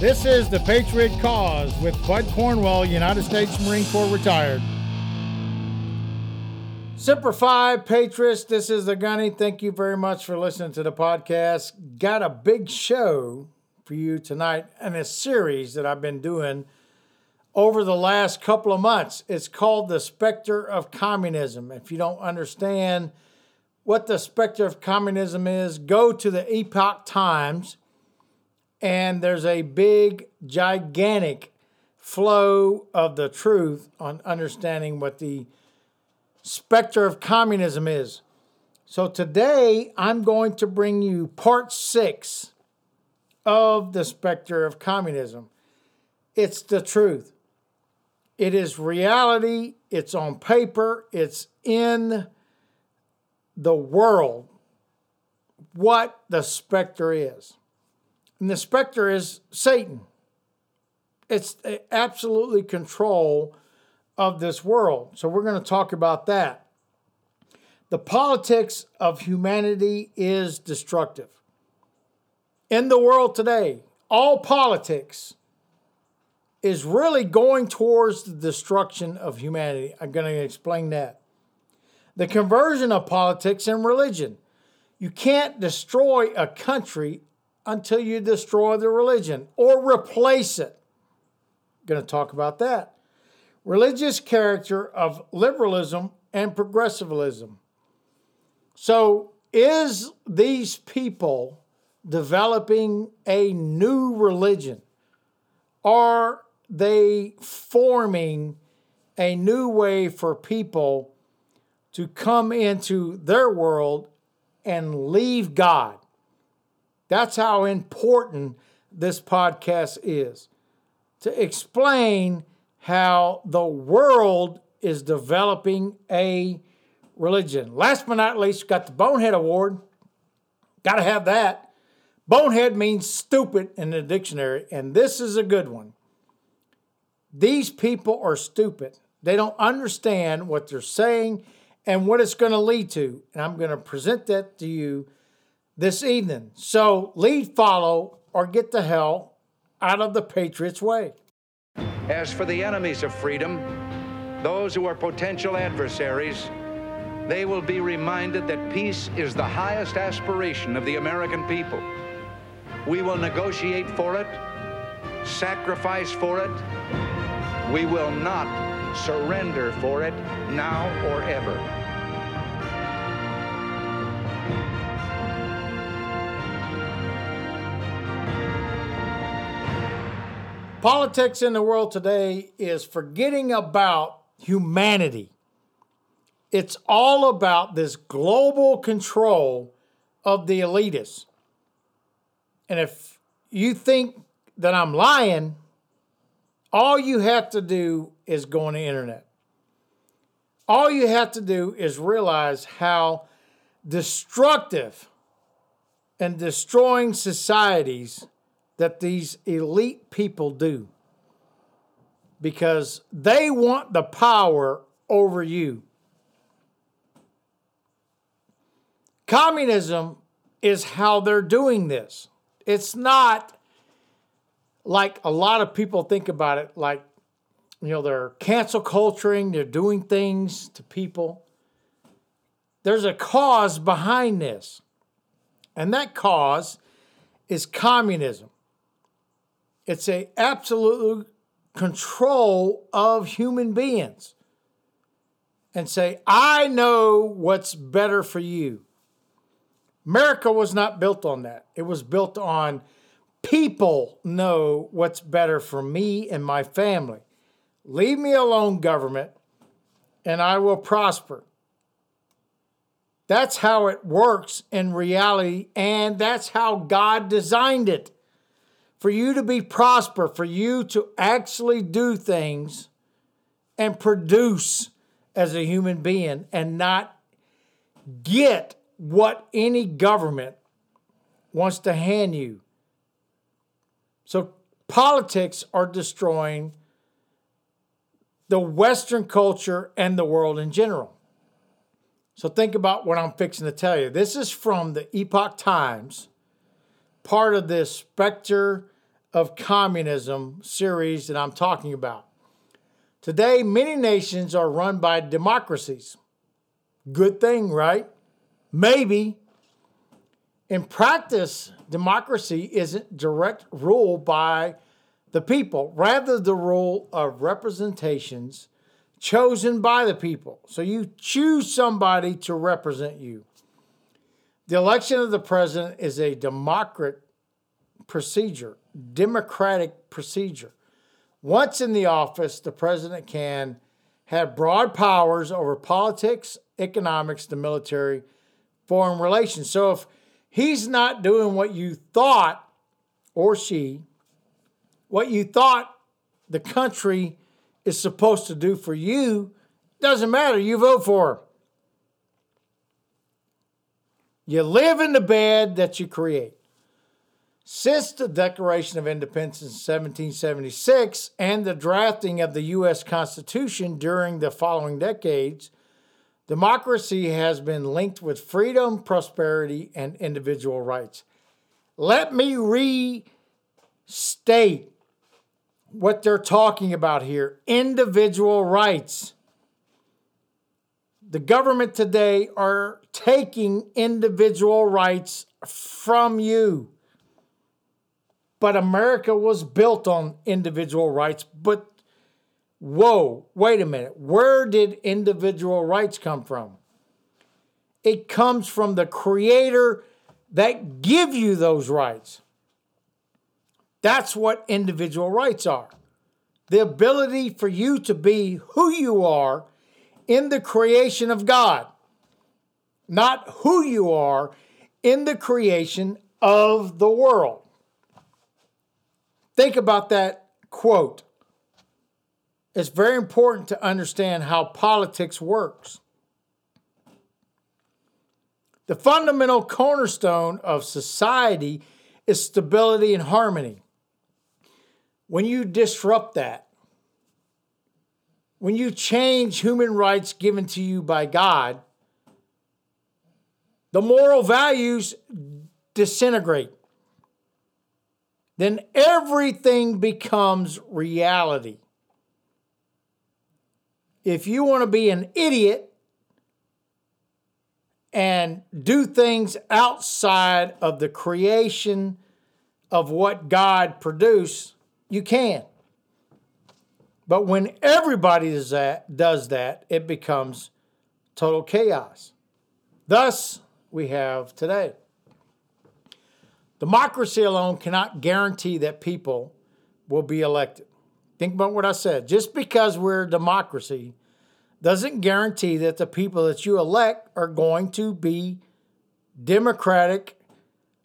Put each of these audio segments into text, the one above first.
This is the Patriot Cause with Bud Cornwell, United States Marine Corps retired. Semper Fi, Patriots, this is the Gunny. Thank you very much for listening to the podcast. Got a big show for you tonight and a series that I've been doing over the last couple of months. It's called The Specter of Communism. If you don't understand what the specter of communism is, go to the Epoch Times and there's a big, gigantic flow of the truth on understanding what the specter of communism is. So today I'm going to bring you part six of the specter of communism. It's the truth. It is reality, it's on paper, it's in the world what the specter is. And the specter is Satan. It's absolutely control of this world. So we're going to talk about that. The politics of humanity is destructive. In the world today, all politics is really going towards the destruction of humanity. I'm going to explain that. The conversion of politics and religion. You can't destroy a country until you destroy the religion or replace it. I'm Going to talk about that. Religious character of liberalism and progressivism. So, is these people developing a new religion? Are they forming a new way for people to come into their world and leave God? That's how important this podcast is to explain how the world is developing a religion. Last but not least, got the Bonehead Award. Got to have that. Bonehead means stupid in the dictionary, and this is a good one. These people are stupid. They don't understand what they're saying and what it's going to lead to. And I'm going to present that to you this evening. So lead, follow, or get the hell out of the Patriots' way. As for the enemies of freedom, those who are potential adversaries, they will be reminded that peace is the highest aspiration of the American people. We will negotiate for it, sacrifice for it. We will not surrender for it now or ever. Politics in the world today is forgetting about humanity. It's all about this global control of the elitists. And if you think that I'm lying, all you have to do is go on the internet. All you have to do is realize how destructive and destroying societies that these elite people do because they want the power over you. Communism is how they're doing this. It's not like a lot of people think about it like, you know, they're cancel culturing, they're doing things to people. There's a cause behind this, and that cause is communism. It's a absolute control of human beings. And say, I know what's better for you. America was not built on that. It was built on people know what's better for me and my family. Leave me alone, government, and I will prosper. That's how it works in reality, and that's how God designed it for you to be prosper, for you to actually do things and produce as a human being and not get what any government wants to hand you. So, politics are destroying the Western culture and the world in general. So think about what I'm fixing to tell you. This is from the Epoch Times, part of this Spectre of Communism series that I'm talking about. Today, many nations are run by democracies. Good thing, right? Maybe. In practice, democracy isn't direct rule by the people, rather, the rule of representations chosen by the people. So you choose somebody to represent you. The election of the president is a democratic procedure, democratic procedure. Once in the office, the president can have broad powers over politics, economics, the military, foreign relations. So if he's not doing what you thought, or she, what you thought the country is supposed to do for you, doesn't matter. You vote for him. You live in the bed that you create. Since the Declaration of Independence in 1776 and the drafting of the U.S. Constitution during the following decades, democracy has been linked with freedom, prosperity, and individual rights. Let me restate what they're talking about here individual rights. The government today are taking individual rights from you. But America was built on individual rights. But whoa, wait a minute. Where did individual rights come from? It comes from the creator that give you those rights. That's what individual rights are the ability for you to be who you are in the creation of God, not who you are in the creation of the world. Think about that quote. It's very important to understand how politics works. The fundamental cornerstone of society is stability and harmony. When you disrupt that, when you change human rights given to you by God, the moral values disintegrate. Then everything becomes reality. If you want to be an idiot and do things outside of the creation of what God produced, you can. But when everybody does that, does that, it becomes total chaos. Thus, we have today. Democracy alone cannot guarantee that people will be elected. Think about what I said. Just because we're a democracy doesn't guarantee that the people that you elect are going to be democratic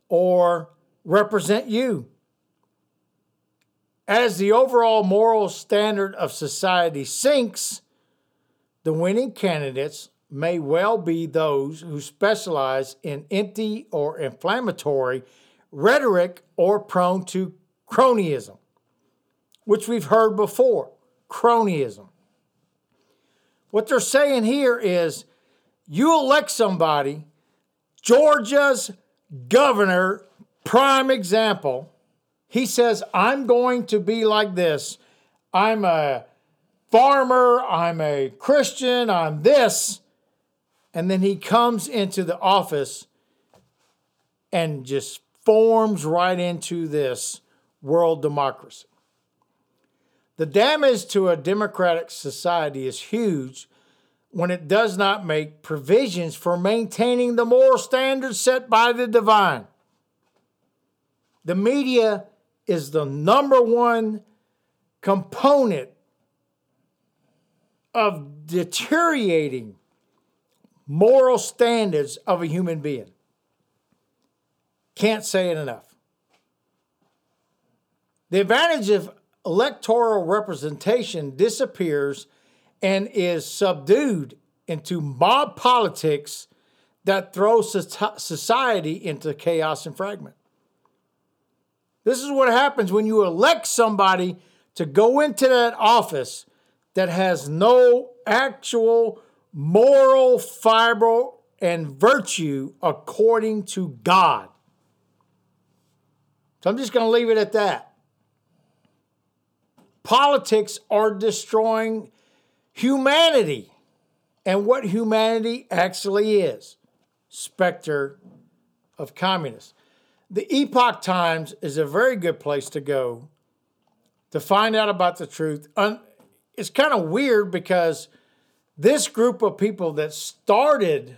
or represent you. As the overall moral standard of society sinks, the winning candidates may well be those who specialize in empty or inflammatory rhetoric or prone to cronyism, which we've heard before cronyism. What they're saying here is you elect somebody, Georgia's governor, prime example, he says, I'm going to be like this. I'm a farmer, I'm a Christian, I'm this. And then he comes into the office and just forms right into this world democracy. The damage to a democratic society is huge when it does not make provisions for maintaining the moral standards set by the divine. The media is the number one component of deteriorating moral standards of a human being. Can't say it enough. The advantage of electoral representation disappears and is subdued into mob politics that throws society into chaos and fragment. This is what happens when you elect somebody to go into that office that has no actual moral fiber and virtue according to God. So I'm just going to leave it at that. Politics are destroying humanity and what humanity actually is specter of communists. The Epoch Times is a very good place to go to find out about the truth. It's kind of weird because this group of people that started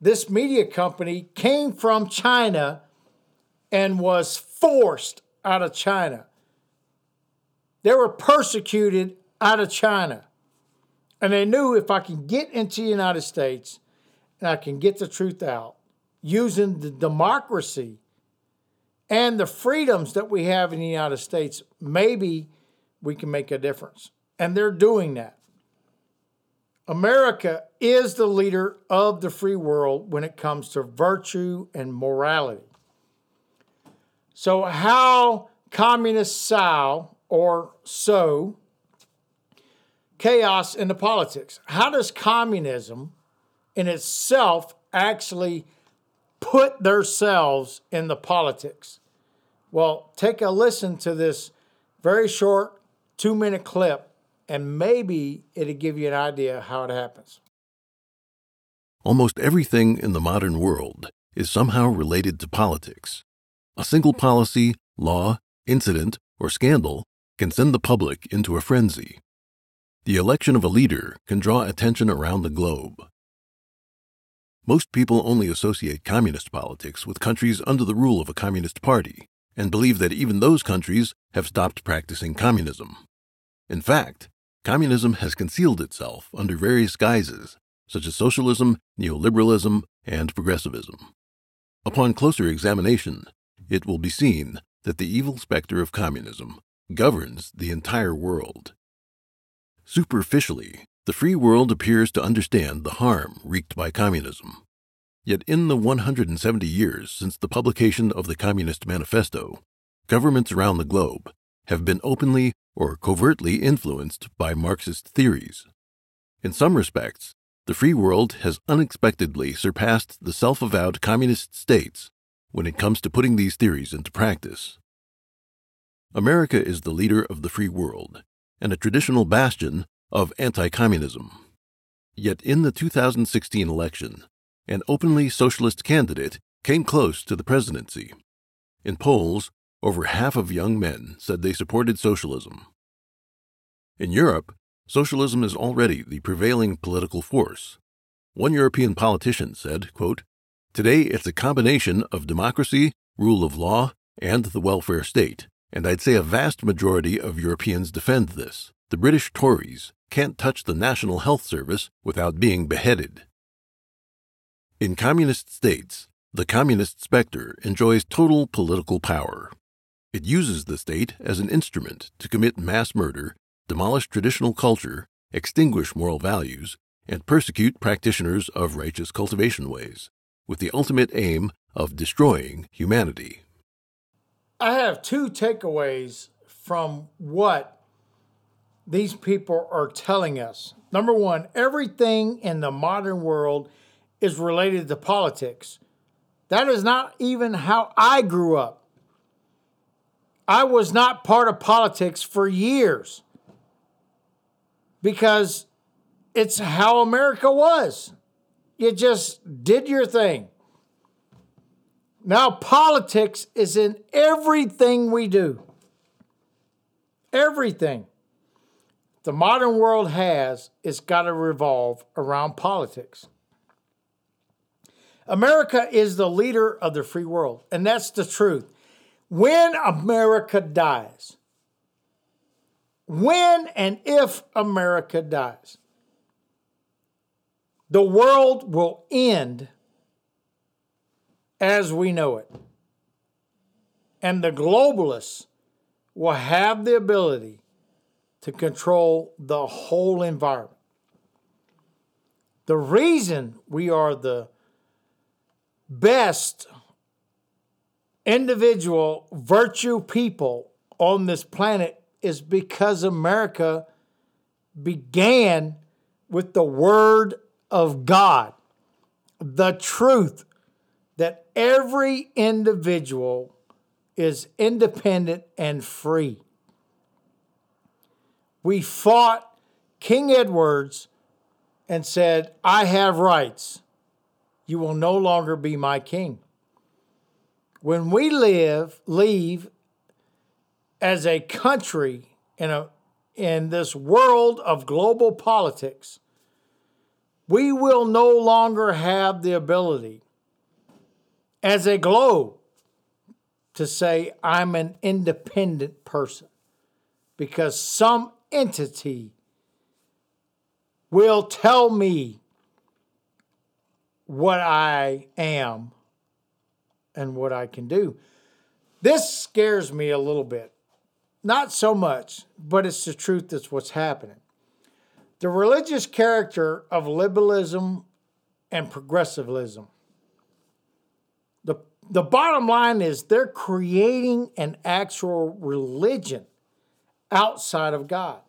this media company came from China and was forced out of China. They were persecuted out of China. And they knew if I can get into the United States and I can get the truth out using the democracy and the freedoms that we have in the United States, maybe we can make a difference. And they're doing that. America is the leader of the free world when it comes to virtue and morality. So, how communist sow or sow chaos into politics? How does communism in itself actually put themselves in the politics? Well, take a listen to this very short two minute clip and maybe it'll give you an idea how it happens. Almost everything in the modern world is somehow related to politics. A single policy, law, incident, or scandal can send the public into a frenzy. The election of a leader can draw attention around the globe. Most people only associate communist politics with countries under the rule of a communist party and believe that even those countries have stopped practicing communism. In fact, communism has concealed itself under various guises, such as socialism, neoliberalism, and progressivism. Upon closer examination, it will be seen that the evil specter of communism governs the entire world. Superficially, the free world appears to understand the harm wreaked by communism. Yet, in the 170 years since the publication of the Communist Manifesto, governments around the globe have been openly or covertly influenced by Marxist theories. In some respects, the free world has unexpectedly surpassed the self avowed communist states when it comes to putting these theories into practice. America is the leader of the free world and a traditional bastion of anti communism. Yet in the 2016 election, an openly socialist candidate came close to the presidency. In polls, over half of young men said they supported socialism. In Europe, socialism is already the prevailing political force. One European politician said, quote, Today it's a combination of democracy, rule of law, and the welfare state, and I'd say a vast majority of Europeans defend this. The British Tories can't touch the National Health Service without being beheaded. In communist states, the communist specter enjoys total political power. It uses the state as an instrument to commit mass murder, demolish traditional culture, extinguish moral values, and persecute practitioners of righteous cultivation ways, with the ultimate aim of destroying humanity. I have two takeaways from what these people are telling us. Number one, everything in the modern world is related to politics. That is not even how I grew up. I was not part of politics for years because it's how America was. You just did your thing. Now, politics is in everything we do. Everything the modern world has, it's got to revolve around politics. America is the leader of the free world, and that's the truth. When America dies, when and if America dies, the world will end as we know it. And the globalists will have the ability to control the whole environment. The reason we are the best individual virtue people on this planet is because America began with the Word of God, the truth every individual is independent and free. We fought King Edwards and said, I have rights. You will no longer be my king. When we live, leave as a country in a in this world of global politics, we will no longer have the ability as a globe to say, I'm an independent person because some entity will tell me what I am and what I can do. This scares me a little bit. Not so much, but it's the truth that's what's happening. The religious character of liberalism and progressivism. The, bottom line is they're creating an actual religion outside of God.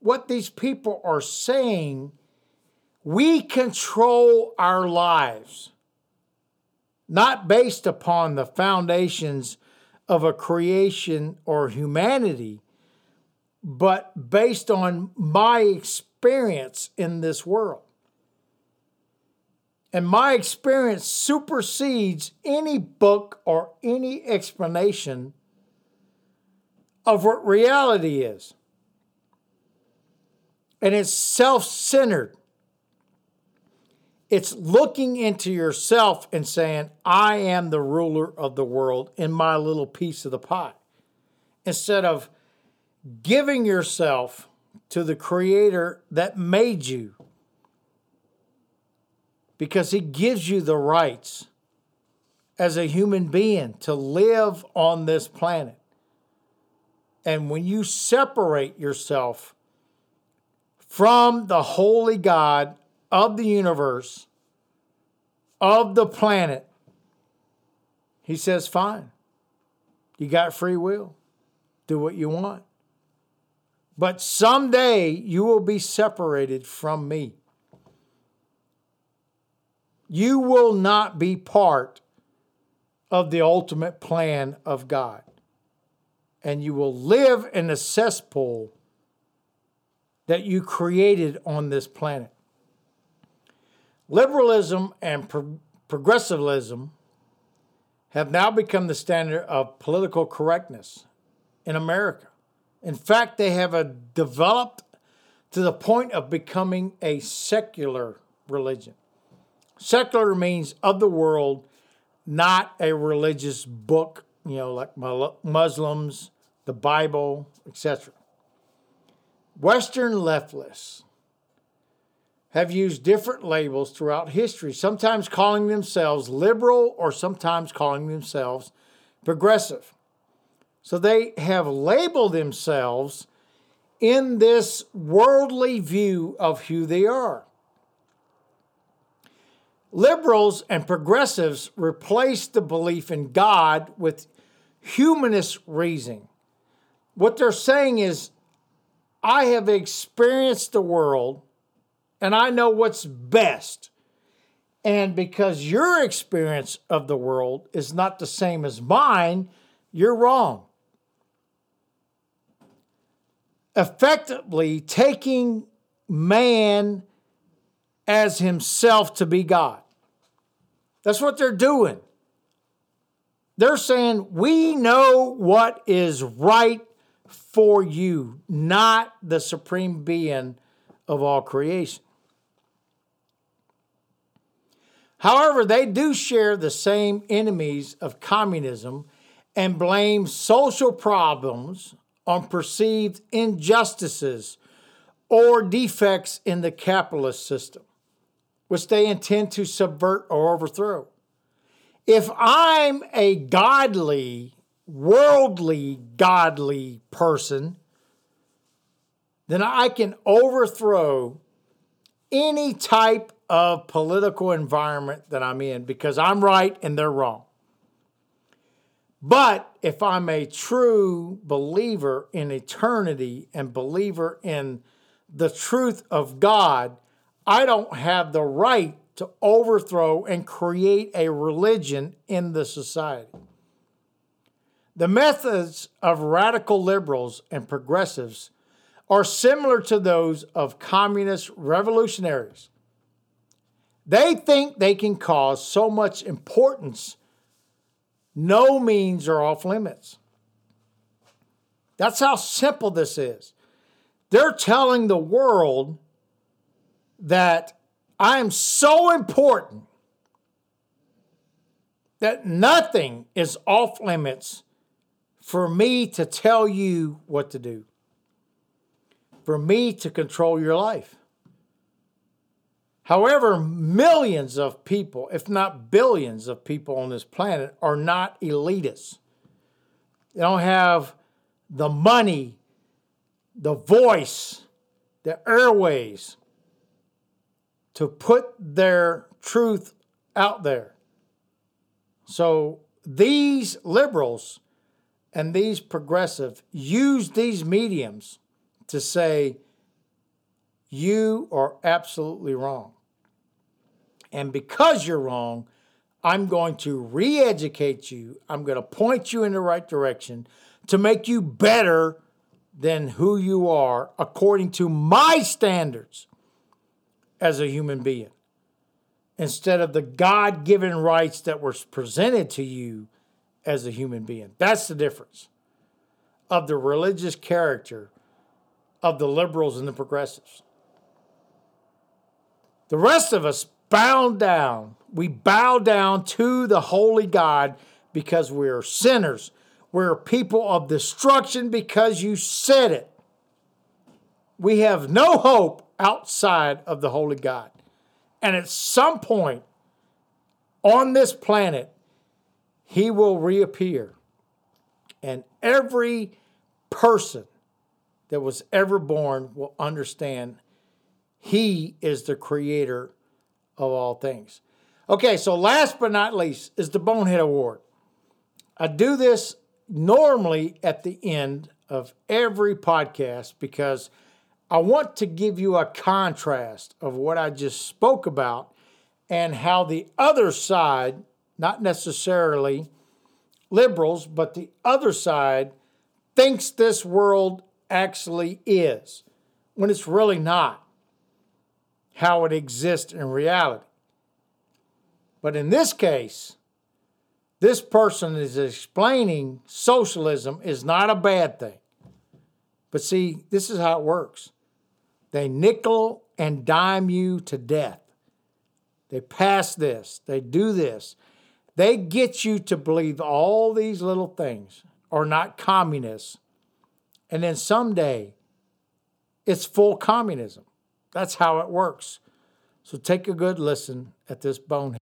What these people are saying, we control our lives, not based upon the foundations of a creation or humanity, but based on my experience in this world. And my experience supersedes any book or any explanation of what reality is. And it's self centered. It's looking into yourself and saying, I am the ruler of the world in my little piece of the pie. Instead of giving yourself to the creator that made you because he gives you the rights as a human being to live on this planet. And when you separate yourself from the holy God of the universe, of the planet, he says, fine. You got free will. Do what you want. But someday you will be separated from me. You will not be part of the ultimate plan of God. And you will live in the cesspool that you created on this planet. Liberalism and pro- progressivism have now become the standard of political correctness in America. In fact, they have a, developed to the point of becoming a secular religion. Secular means of the world, not a religious book, you know, like Muslims, the Bible, etc. Western leftists have used different labels throughout history, sometimes calling themselves liberal or sometimes calling themselves progressive. So they have labeled themselves in this worldly view of who they are. Liberals and progressives replace the belief in God with humanist reasoning. What they're saying is, I have experienced the world and I know what's best. And because your experience of the world is not the same as mine, you're wrong. Effectively taking man as himself to be God. That's what they're doing. They're saying, We know what is right for you, not the supreme being of all creation. However, they do share the same enemies of communism and blame social problems on perceived injustices or defects in the capitalist system, which they intend to subvert or overthrow. If I'm a godly, worldly, godly person, then I can overthrow any type of political environment that I'm in because I'm right and they're wrong. But if I'm a true believer in eternity and believer in the truth of God, I don't have the right to overthrow and create a religion in the society. The methods of radical liberals and progressives are similar to those of communist revolutionaries. They think they can cause so much importance, no means are off limits. That's how simple this is. They're telling the world that I'm so important that nothing is off limits for me to tell you what to do, for me to control your life. However, millions of people, if not billions of people on this planet, are not elitists. They don't have the money, the voice, the airways to put their truth out there. So these liberals and these progressive use these mediums to say, you are absolutely wrong. And because you're wrong, I'm going to re educate you. I'm going to point you in the right direction to make you better than who you are according to my standards as a human being instead of the God given rights that were presented to you as a human being. That's the difference of the religious character of the liberals and the progressives. The rest of us bow down. We bow down to the holy God because we're sinners. We're people of destruction because you said it. We have no hope outside of the Holy God. And at some point on this planet, he will reappear. And every person that was ever born will understand he is the creator of all things. Okay, so last but not least is the Bonehead Award. I do this normally at the end of every podcast because I want to give you a contrast of what I just spoke about and how the other side, not necessarily liberals, but the other side thinks this world actually is when it's really not how it exists in reality. But in this case, this person is explaining socialism is not a bad thing. But see, this is how it works. They nickel and dime you to death. They pass this, they do this. They get you to believe all these little things are not communists. And then someday it's full communism. That's how it works. So take a good listen at this bonehead.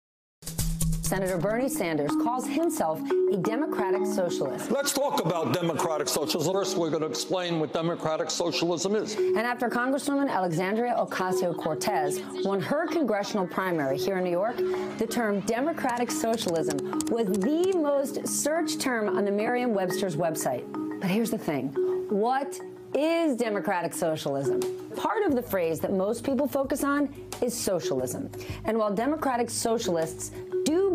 Senator Bernie Sanders calls himself a democratic socialist. Let's talk about democratic socialism. First, we're going to explain what democratic socialism is. And after Congresswoman Alexandria Ocasio Cortez won her congressional primary here in New York, the term democratic socialism was the most searched term on the Merriam Webster's website. But here's the thing what is democratic socialism? Part of the phrase that most people focus on is socialism. And while democratic socialists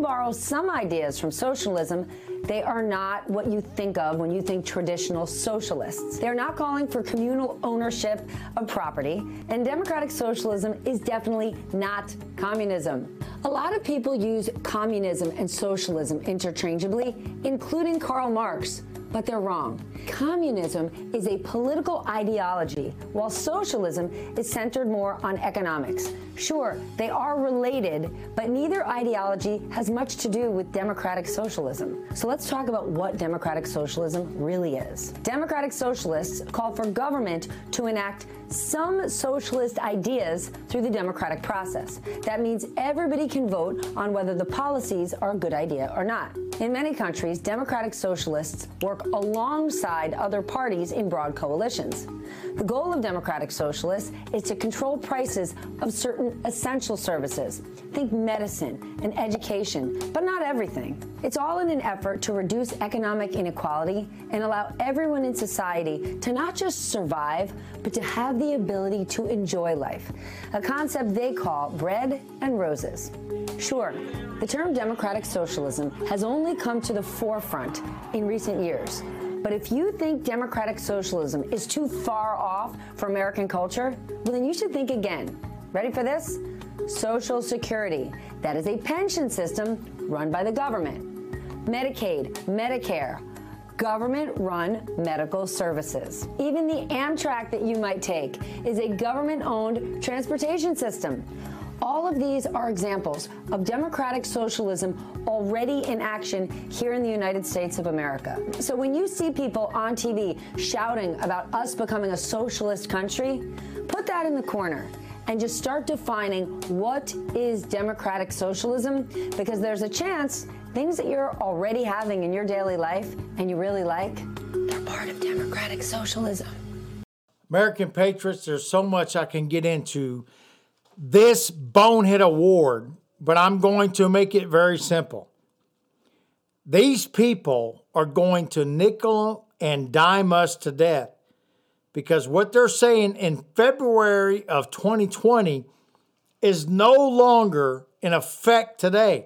borrow some ideas from socialism, they are not what you think of when you think traditional socialists. They're not calling for communal ownership of property, and democratic socialism is definitely not communism. A lot of people use communism and socialism interchangeably, including Karl Marx but they're wrong. Communism is a political ideology, while socialism is centered more on economics. Sure, they are related, but neither ideology has much to do with democratic socialism. So let's talk about what democratic socialism really is. Democratic socialists call for government to enact some socialist ideas through the democratic process. That means everybody can vote on whether the policies are a good idea or not. In many countries, democratic socialists work alongside other parties in broad coalitions. The goal of democratic socialists is to control prices of certain essential services. Think medicine and education, but not everything. It's all in an effort to reduce economic inequality and allow everyone in society to not just survive, but to have the ability to enjoy life, a concept they call bread and roses. Sure, the term democratic socialism has only come to the forefront in recent years. But if you think democratic socialism is too far off for American culture, well, then you should think again. Ready for this? Social Security. That is a pension system run by the government. Medicaid, Medicare, government run medical services. Even the Amtrak that you might take is a government owned transportation system. All of these are examples of democratic socialism already in action here in the United States of America. So when you see people on TV shouting about us becoming a socialist country, put that in the corner and just start defining what is democratic socialism because there's a chance things that you're already having in your daily life and you really like, they're part of democratic socialism. American patriots, there's so much I can get into this bonehead award, but I'm going to make it very simple. These people are going to nickel and dime us to death because what they're saying in February of 2020 is no longer in effect today.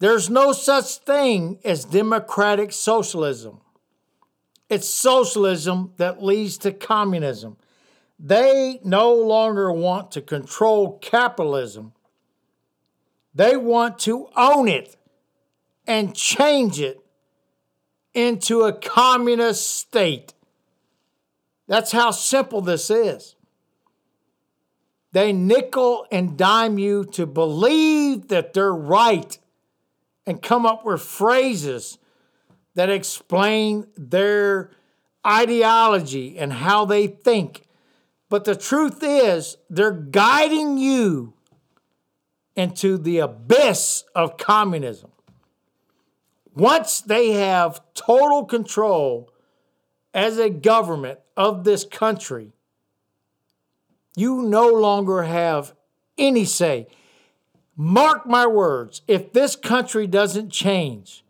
There's no such thing as democratic socialism. It's socialism that leads to communism. They no longer want to control capitalism. They want to own it and change it into a communist state. That's how simple this is. They nickel and dime you to believe that they're right and come up with phrases that explain their ideology and how they think. But the truth is, they're guiding you into the abyss of communism. Once they have total control as a government of this country, you no longer have any say. Mark my words, if this country doesn't change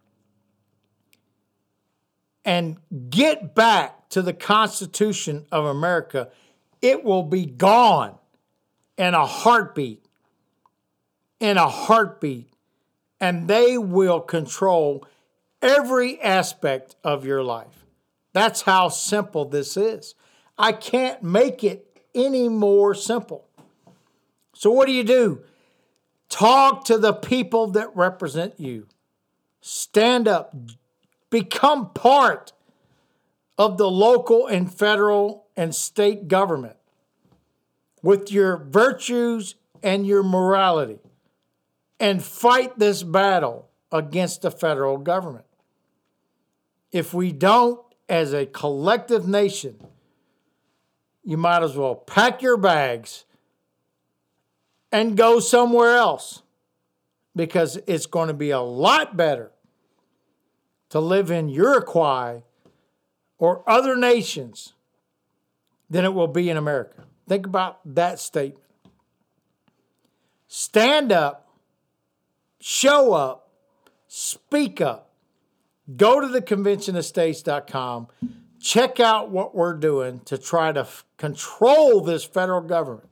and get back to the Constitution of America, it will be gone in a heartbeat. In a heartbeat. And they will control every aspect of your life. That's how simple this is. I can't make it any more simple. So, what do you do? Talk to the people that represent you. Stand up. Become part of the local and federal and state government with your virtues and your morality and fight this battle against the federal government. If we don't, as a collective nation, you might as well pack your bags and go somewhere else because it's going to be a lot better to live in Uruguay or other nations than it will be in America. Think about that statement. Stand up, show up, speak up. Go to the conventionofstates.com, check out what we're doing to try to f- control this federal government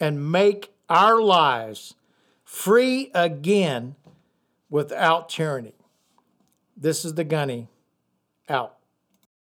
and make our lives free again without tyranny. This is the Gunny out.